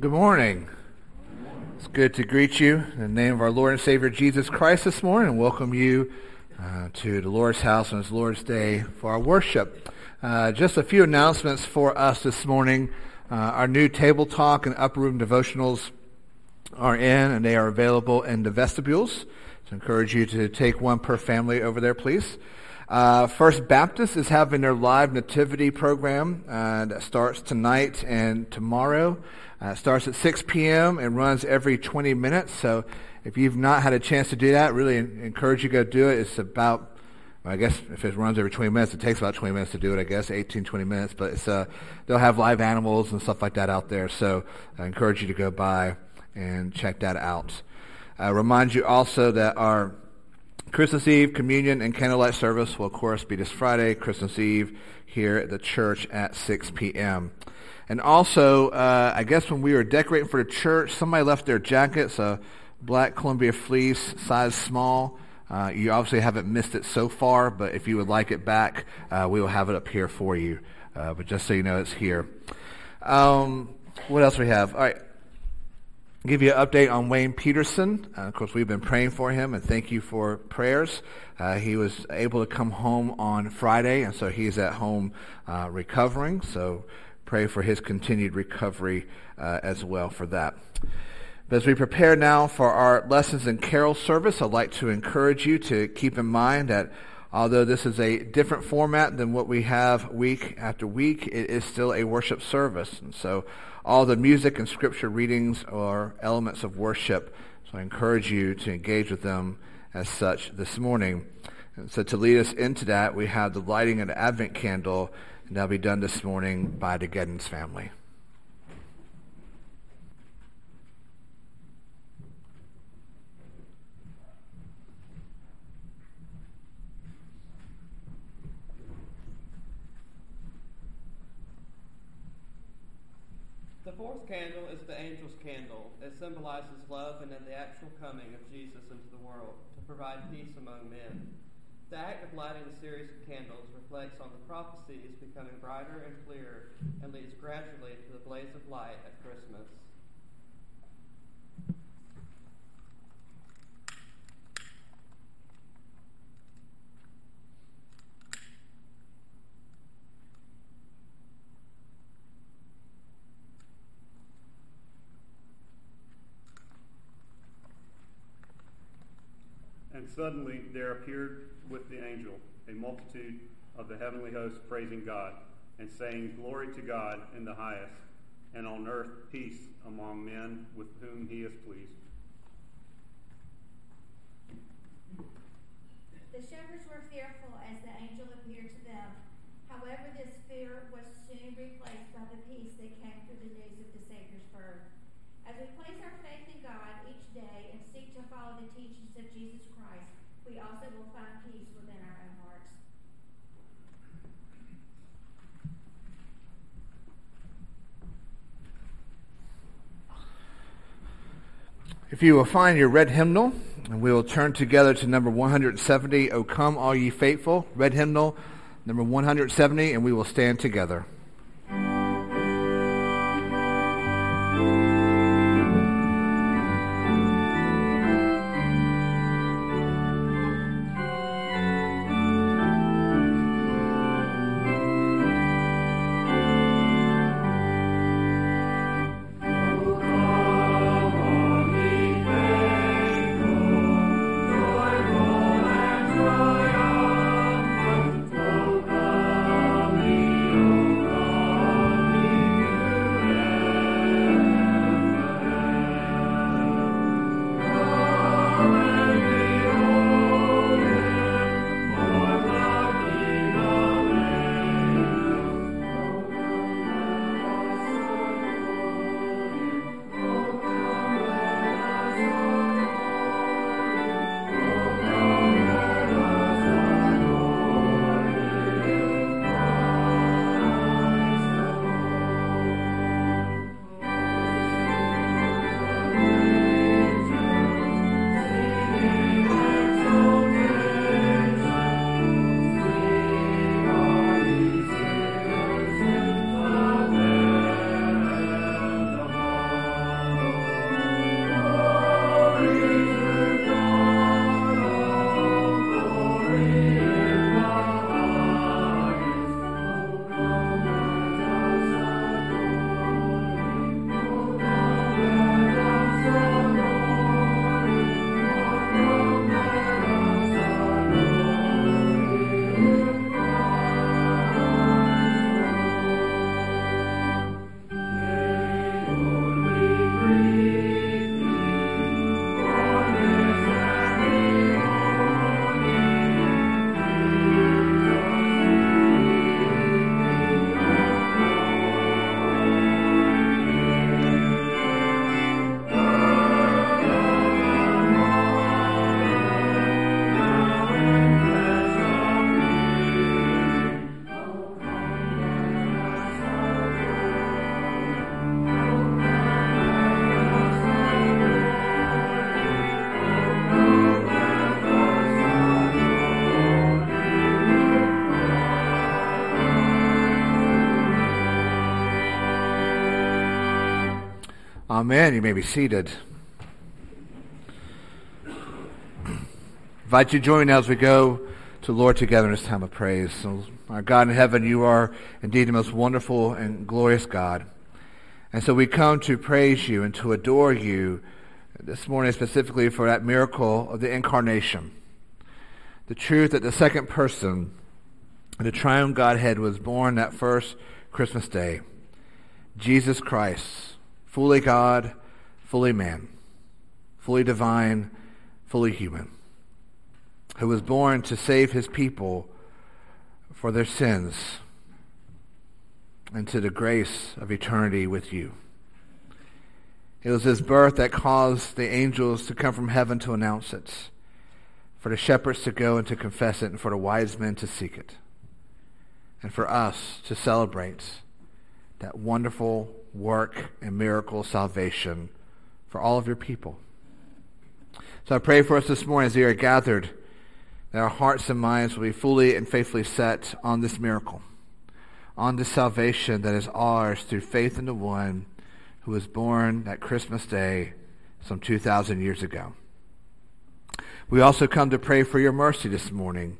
Well, good morning. It's good to greet you in the name of our Lord and Savior Jesus Christ this morning and welcome you uh, to the Lord's house on this Lord's Day for our worship. Uh, just a few announcements for us this morning. Uh, our new table talk and upper room devotionals are in and they are available in the vestibules. So I encourage you to take one per family over there, please. Uh, First Baptist is having their live nativity program uh, that starts tonight and tomorrow. Uh, it starts at 6 p.m. and runs every 20 minutes. So if you've not had a chance to do that, really encourage you to go do it. It's about, well, I guess if it runs every 20 minutes, it takes about 20 minutes to do it, I guess, 18, 20 minutes. But it's, uh, they'll have live animals and stuff like that out there. So I encourage you to go by and check that out. I remind you also that our Christmas Eve communion and candlelight service will, of course, be this Friday, Christmas Eve, here at the church at 6 p.m. And also, uh, I guess when we were decorating for the church, somebody left their jackets, a black Columbia fleece, size small. Uh, you obviously haven't missed it so far, but if you would like it back, uh, we will have it up here for you. Uh, but just so you know, it's here. Um, what else we have? All right. Give you an update on Wayne Peterson. Uh, of course, we've been praying for him, and thank you for prayers. Uh, he was able to come home on Friday, and so he's at home uh, recovering. So pray for his continued recovery uh, as well for that. But as we prepare now for our lessons and carol service, I'd like to encourage you to keep in mind that although this is a different format than what we have week after week, it is still a worship service. And so all the music and scripture readings are elements of worship. So I encourage you to engage with them as such this morning. And so to lead us into that, we have the lighting of the Advent candle and that'll be done this morning by the Geddens family. The fourth candle is the angel's candle. It symbolizes love and the actual coming of Jesus into the world to provide peace among men. The act of lighting a series of candles reflects on the prophecies becoming brighter and clearer and leads gradually to the blaze of light at Christmas. And suddenly there appeared with the angel a multitude of the heavenly hosts praising God and saying, Glory to God in the highest, and on earth peace among men with whom he is pleased. The shepherds were fearful as the angel appeared to them. However, this fear was soon replaced by the peace that came through the news of the Savior's birth. As we place our faith in God each day and seek to follow the teachings of Jesus Christ, we also will find peace within our own hearts. If you will find your red hymnal, and we will turn together to number 170, O come all ye faithful, red hymnal, number 170, and we will stand together. Amen. You may be seated. invite you to join now as we go to Lord together in this time of praise. So, our God in heaven, you are indeed the most wonderful and glorious God. And so we come to praise you and to adore you this morning specifically for that miracle of the incarnation. The truth that the second person, the triune Godhead, was born that first Christmas day. Jesus Christ, fully God, fully man, fully divine, fully human who was born to save his people for their sins and to the grace of eternity with you. It was his birth that caused the angels to come from heaven to announce it, for the shepherds to go and to confess it, and for the wise men to seek it, and for us to celebrate that wonderful work and miracle salvation for all of your people. So I pray for us this morning as we are gathered that our hearts and minds will be fully and faithfully set on this miracle, on this salvation that is ours through faith in the one who was born that Christmas day some 2,000 years ago. We also come to pray for your mercy this morning,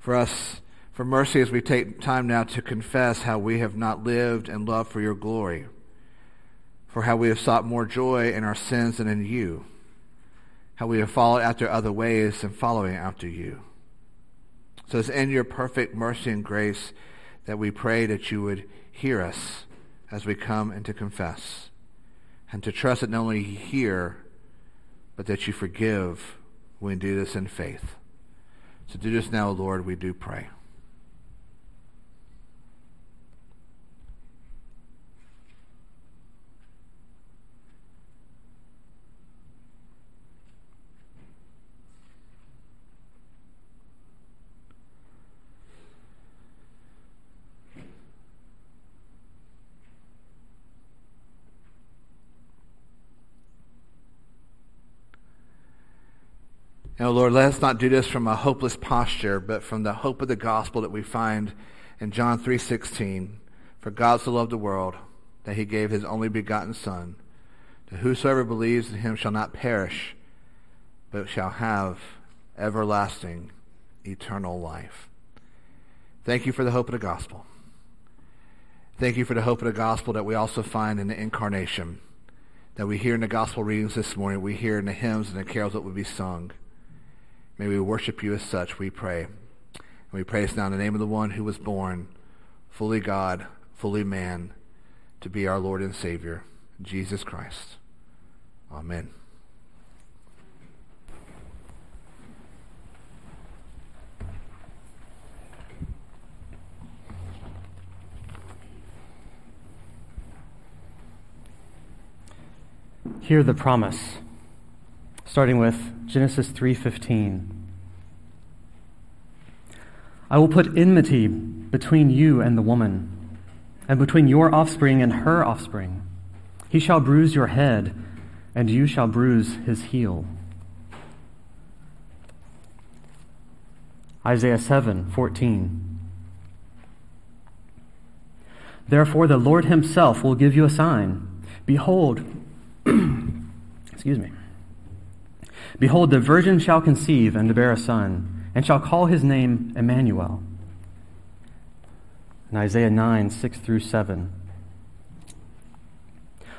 for us, for mercy as we take time now to confess how we have not lived and loved for your glory, for how we have sought more joy in our sins than in you how we have followed after other ways than following after you. So it's in your perfect mercy and grace that we pray that you would hear us as we come and to confess, and to trust that not only you hear, but that you forgive when we do this in faith. So do this now, Lord, we do pray. Now, Lord, let us not do this from a hopeless posture, but from the hope of the gospel that we find in John 3.16. For God so loved the world that he gave his only begotten Son, that whosoever believes in him shall not perish, but shall have everlasting, eternal life. Thank you for the hope of the gospel. Thank you for the hope of the gospel that we also find in the incarnation, that we hear in the gospel readings this morning, we hear in the hymns and the carols that will be sung. May we worship you as such, we pray. And we pray now in the name of the one who was born, fully God, fully man, to be our Lord and Savior, Jesus Christ. Amen. Hear the promise starting with Genesis 3:15. I will put enmity between you and the woman, and between your offspring and her offspring. He shall bruise your head, and you shall bruise his heel. Isaiah 7:14. Therefore the Lord himself will give you a sign. Behold, excuse me. Behold, the virgin shall conceive and bear a son, and shall call his name Emmanuel. In Isaiah 9, 6 through 7.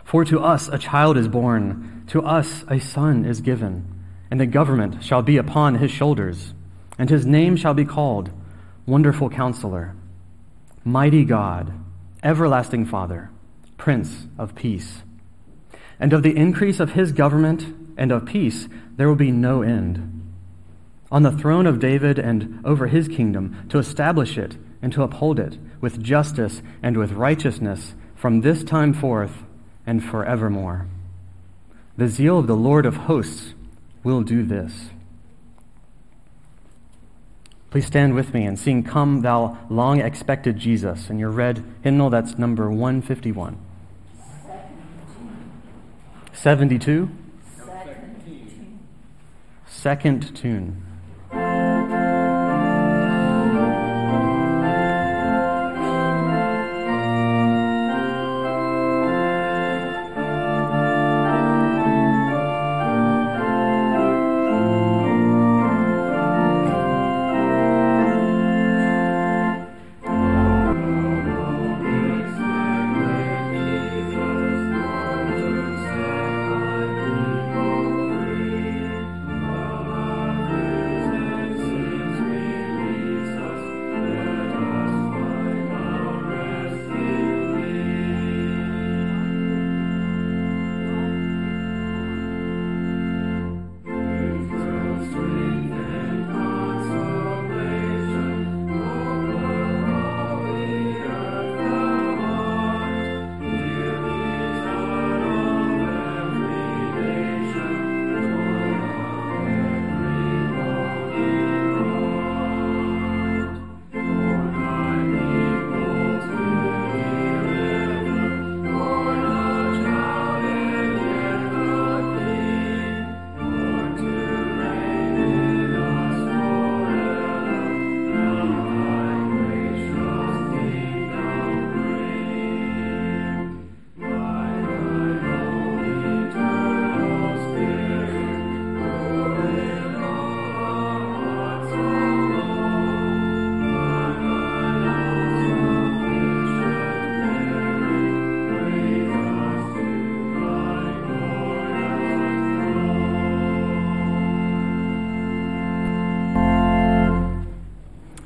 For to us a child is born, to us a son is given, and the government shall be upon his shoulders, and his name shall be called Wonderful Counselor, Mighty God, Everlasting Father, Prince of Peace. And of the increase of his government and of peace there will be no end. On the throne of David and over his kingdom, to establish it and to uphold it with justice and with righteousness from this time forth and forevermore. The zeal of the Lord of hosts will do this. Please stand with me and sing Come Thou Long Expected Jesus in your red hymnal. That's number 151. 72 second tune.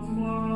Oh.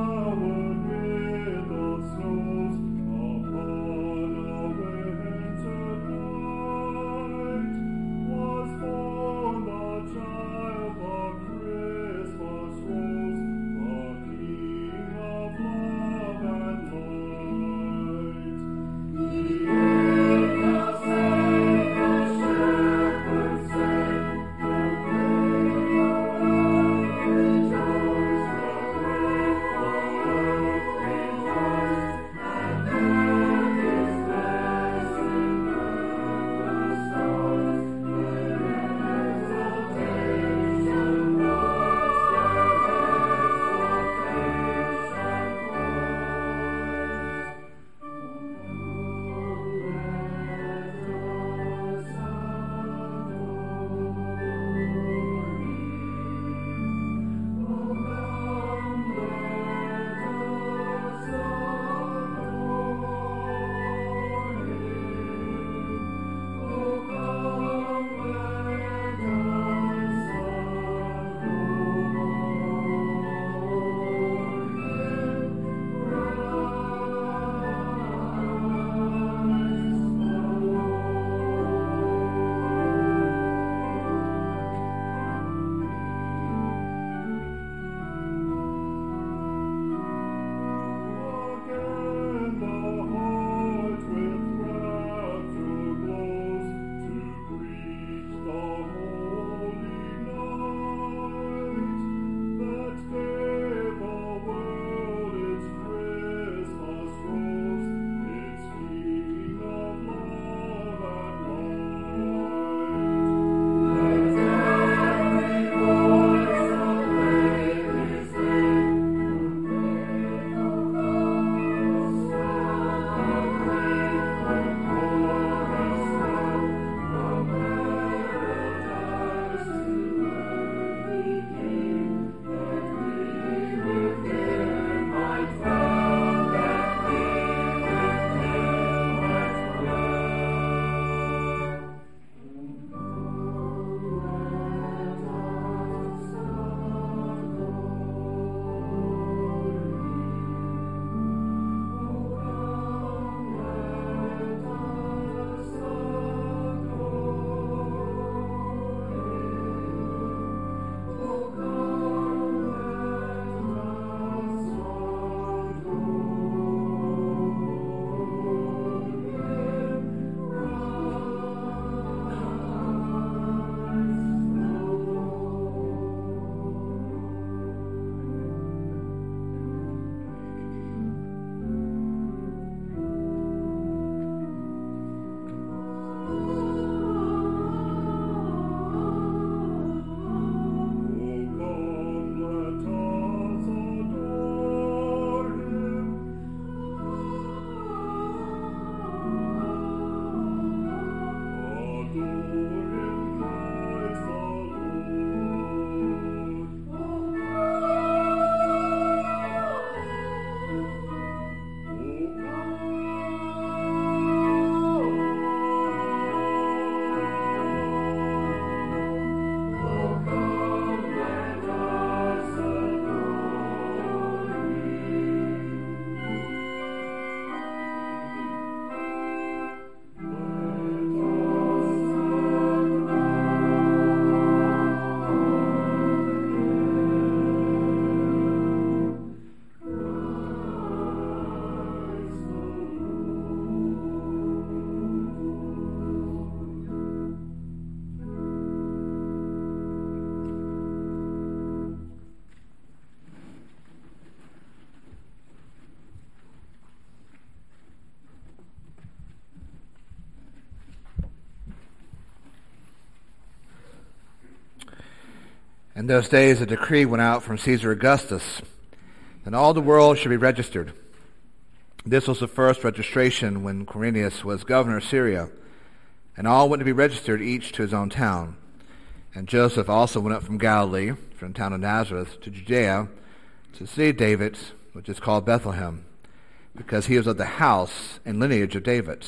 In those days, a decree went out from Caesar Augustus that all the world should be registered. This was the first registration when Quirinius was governor of Syria, and all went to be registered, each to his own town. And Joseph also went up from Galilee, from the town of Nazareth, to Judea, to the city David, which is called Bethlehem, because he was of the house and lineage of David,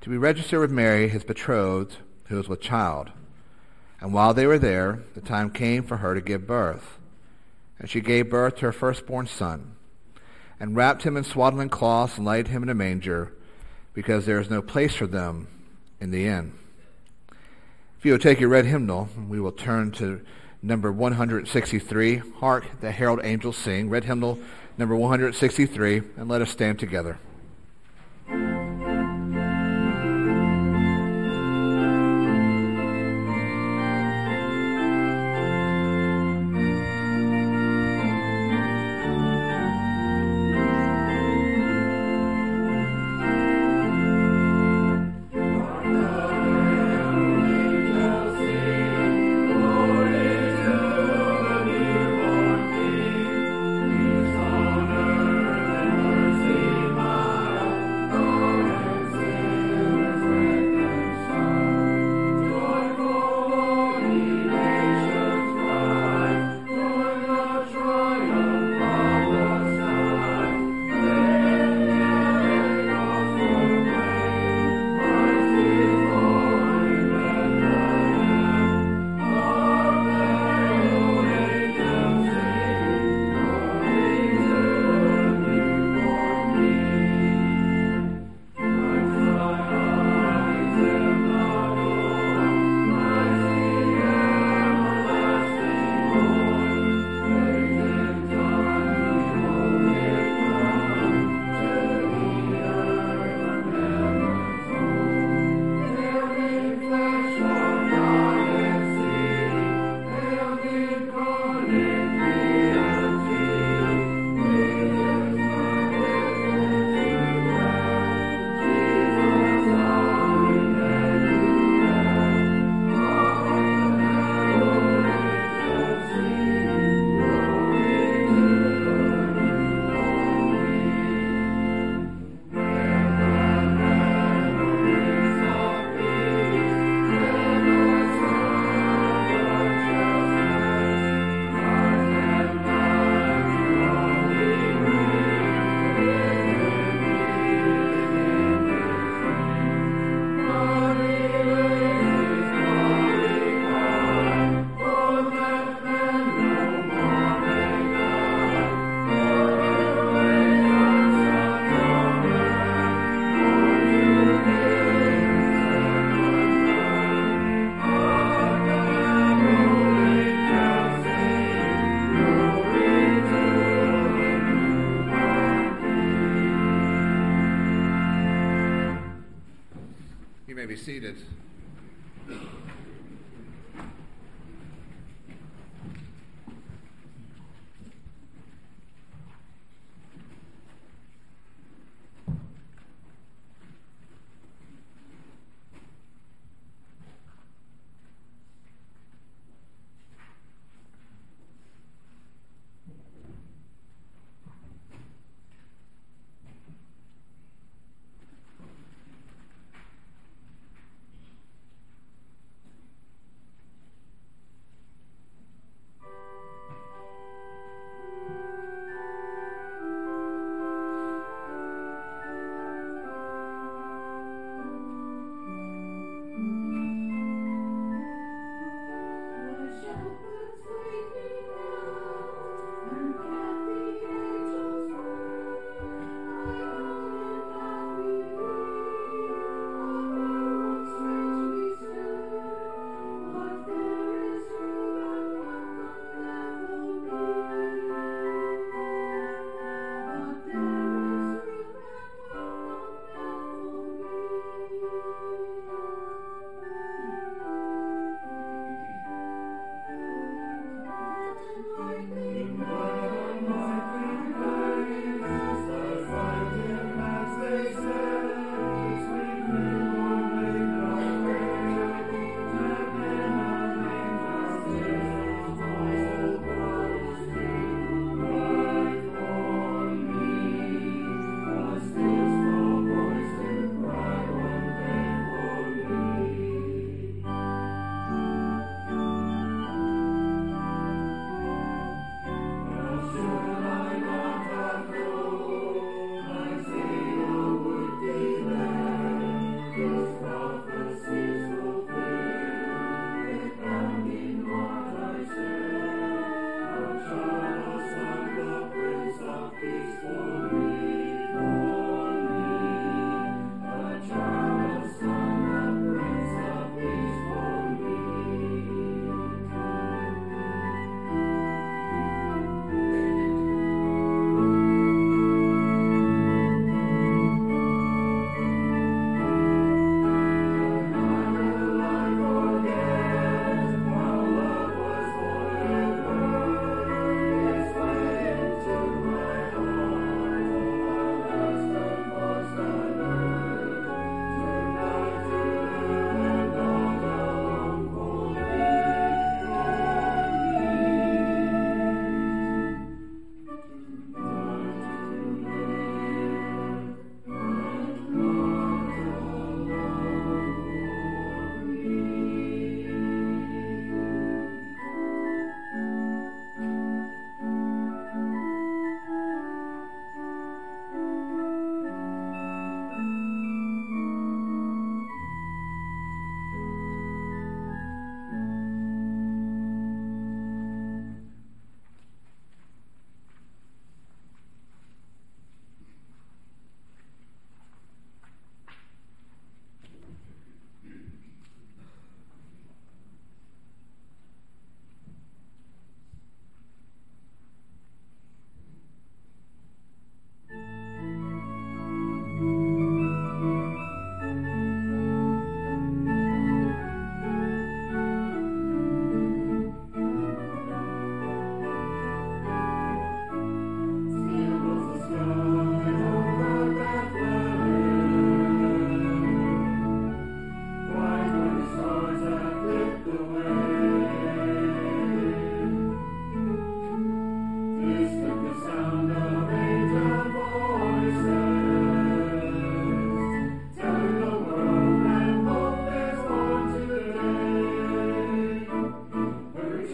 to be registered with Mary, his betrothed, who was with child. And while they were there, the time came for her to give birth. And she gave birth to her firstborn son, and wrapped him in swaddling cloths, and laid him in a manger, because there is no place for them in the inn. If you will take your red hymnal, we will turn to number 163. Hark the herald angels sing. Red hymnal number 163, and let us stand together. Seated.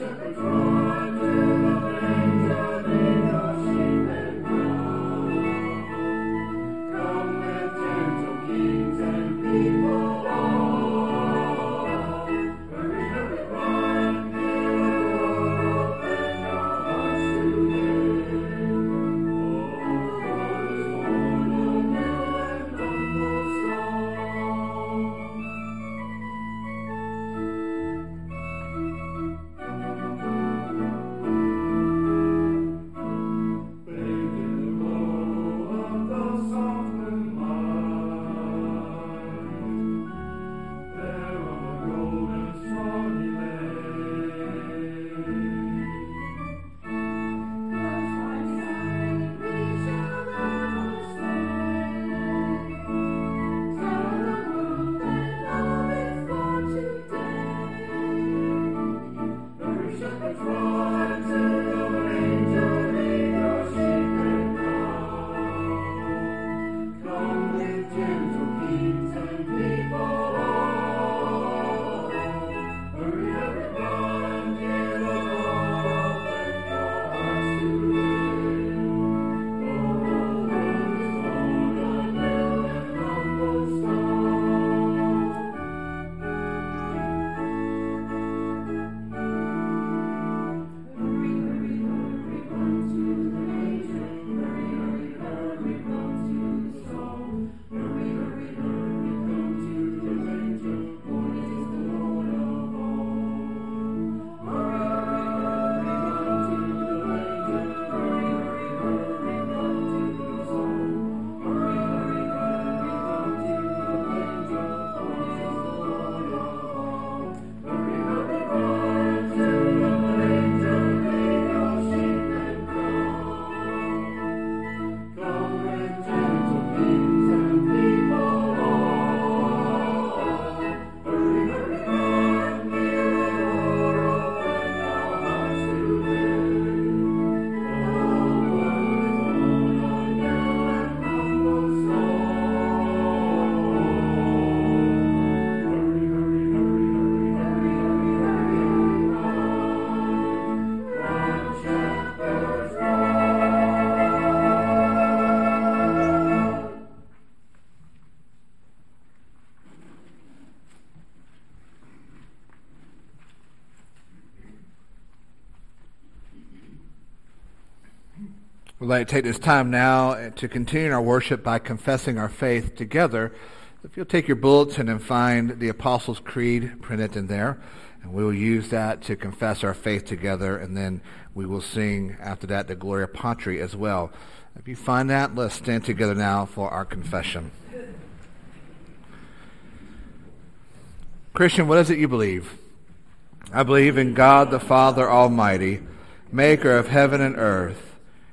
Amen. We'd like to take this time now to continue our worship by confessing our faith together. If you'll take your bulletin and find the Apostles' Creed printed in there, and we will use that to confess our faith together, and then we will sing after that the Gloria Patri as well. If you find that, let's stand together now for our confession. Christian, what is it you believe? I believe in God the Father Almighty, maker of heaven and earth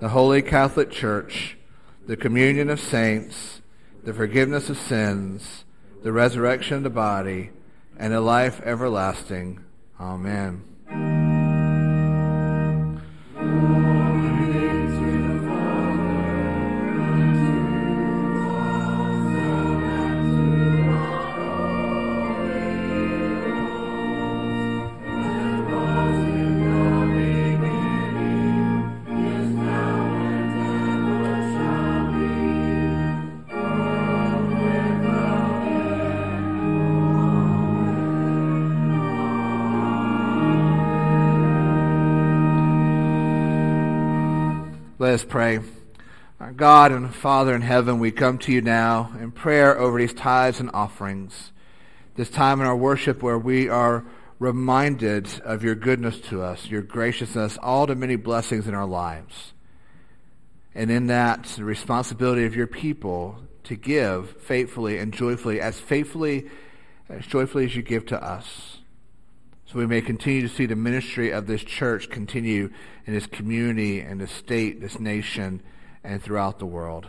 the Holy Catholic Church, the communion of saints, the forgiveness of sins, the resurrection of the body, and a life everlasting. Amen. Us pray. Our God and Father in heaven, we come to you now in prayer over these tithes and offerings. This time in our worship where we are reminded of your goodness to us, your graciousness, all the many blessings in our lives. And in that, the responsibility of your people to give faithfully and joyfully, as faithfully, as joyfully as you give to us so we may continue to see the ministry of this church continue in this community and this state, this nation, and throughout the world.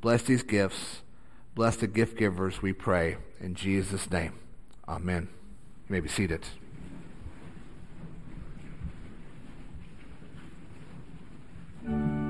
Bless these gifts. Bless the gift givers, we pray. In Jesus' name, amen. You may be seated. Mm-hmm.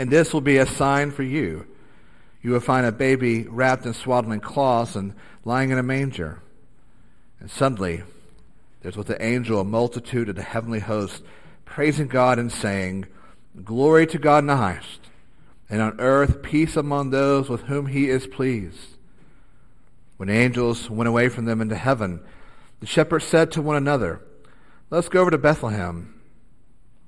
And this will be a sign for you. You will find a baby wrapped in swaddling cloths and lying in a manger. And suddenly, there's with the angel a multitude of the heavenly host praising God and saying, Glory to God in the highest, and on earth peace among those with whom he is pleased. When the angels went away from them into heaven, the shepherds said to one another, Let's go over to Bethlehem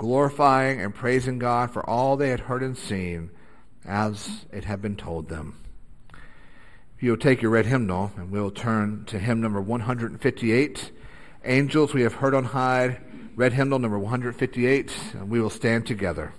glorifying and praising God for all they had heard and seen as it had been told them. If you'll take your red hymnal, and we'll turn to hymn number 158, Angels We Have Heard on High, red hymnal number 158, and we will stand together.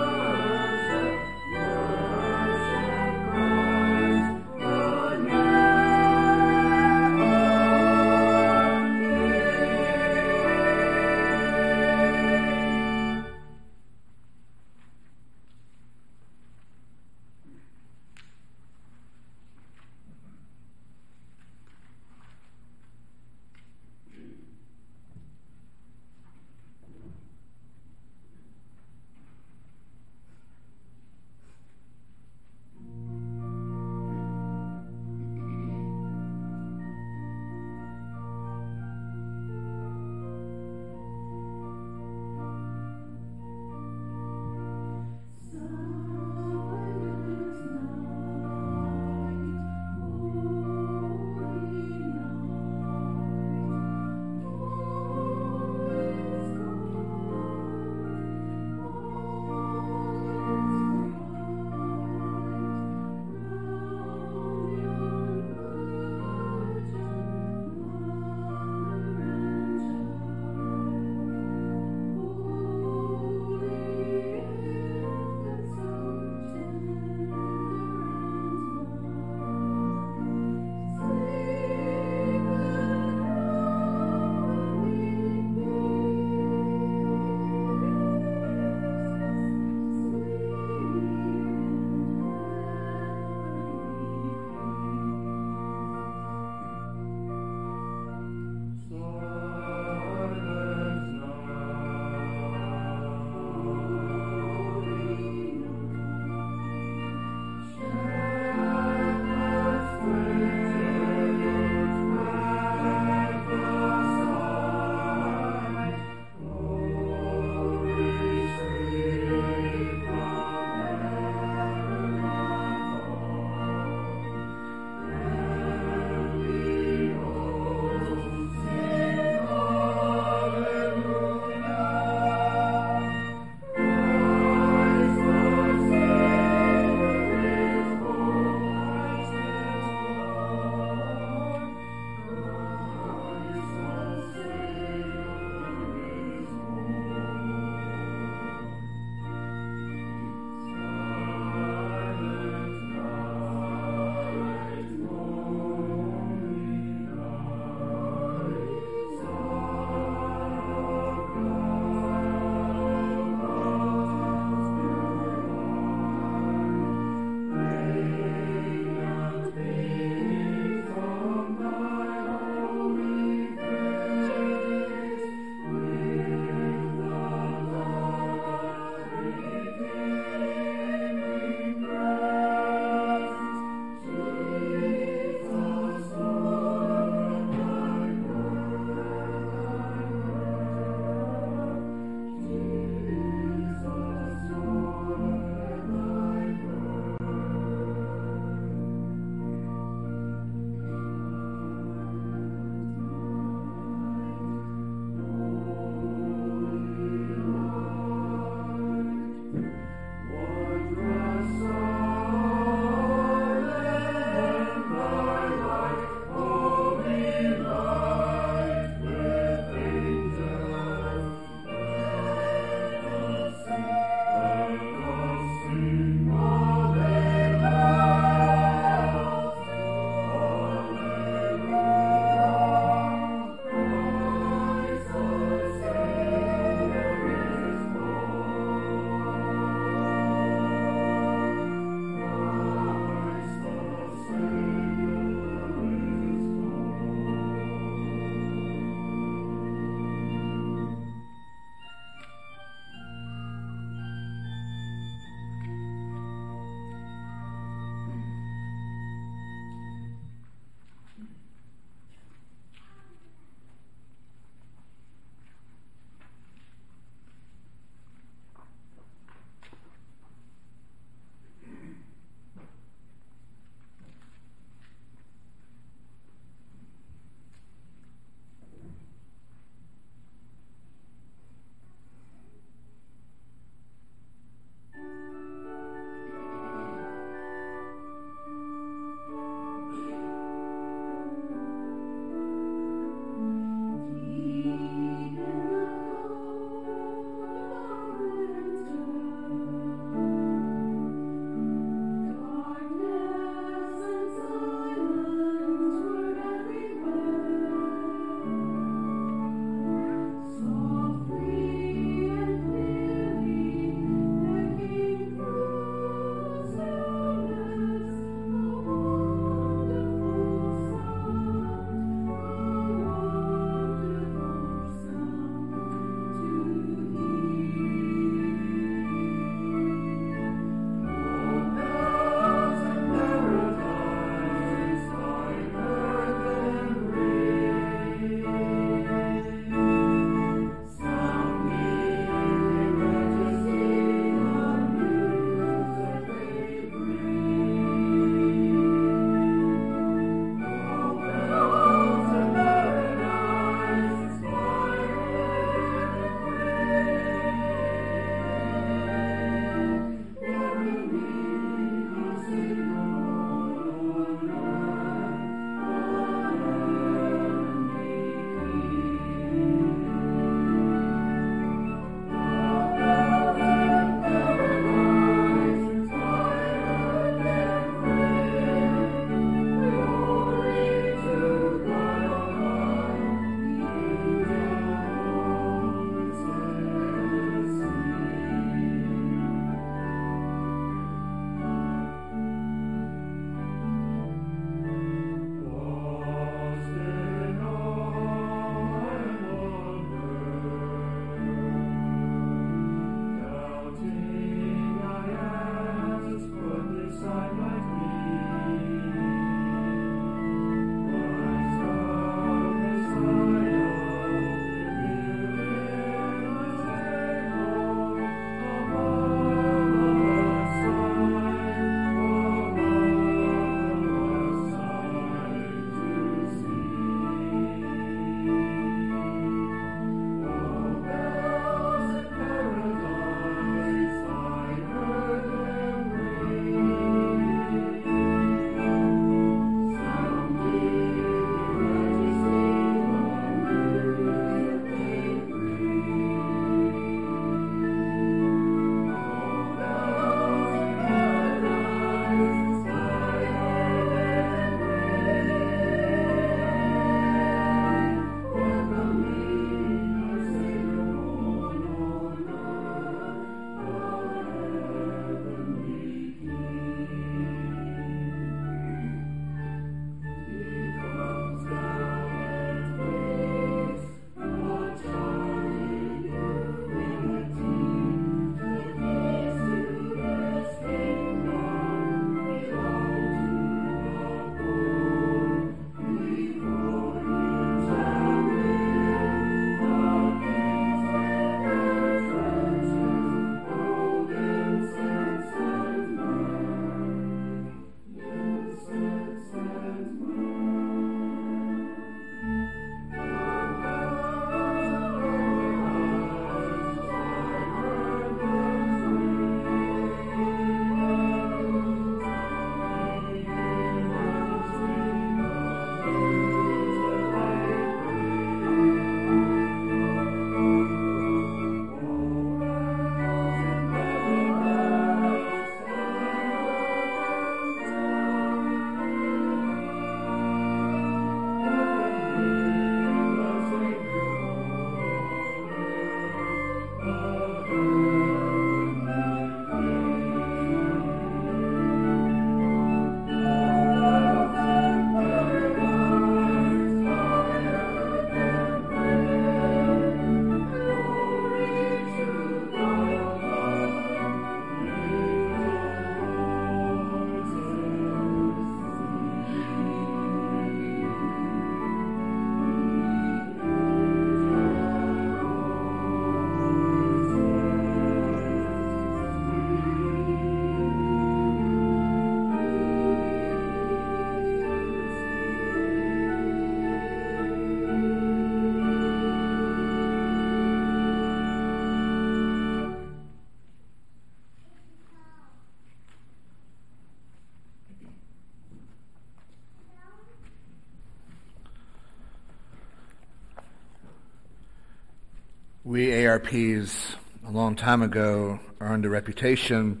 We ARPs a long time ago earned a reputation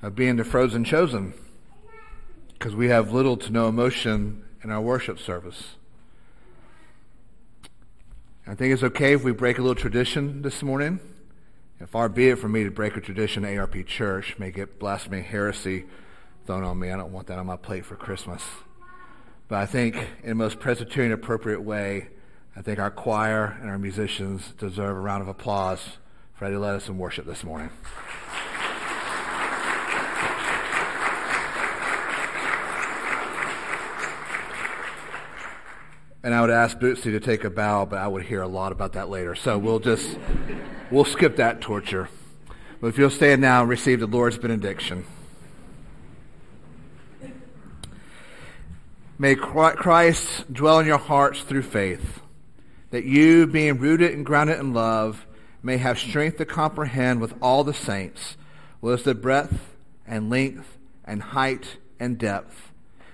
of being the frozen chosen because we have little to no emotion in our worship service. I think it's okay if we break a little tradition this morning. If far be it from me to break a tradition ARP Church, may get blasphemy, heresy thrown on me. I don't want that on my plate for Christmas. But I think in the most Presbyterian appropriate way, I think our choir and our musicians deserve a round of applause for to let us in worship this morning. And I would ask Bootsy to take a bow, but I would hear a lot about that later. So we'll just, we'll skip that torture. But if you'll stand now and receive the Lord's benediction. May Christ dwell in your hearts through faith, that you, being rooted and grounded in love, may have strength to comprehend with all the saints what is the breadth and length and height and depth,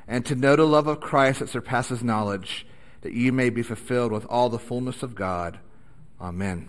and to know the love of Christ that surpasses knowledge, that you may be fulfilled with all the fullness of God. Amen.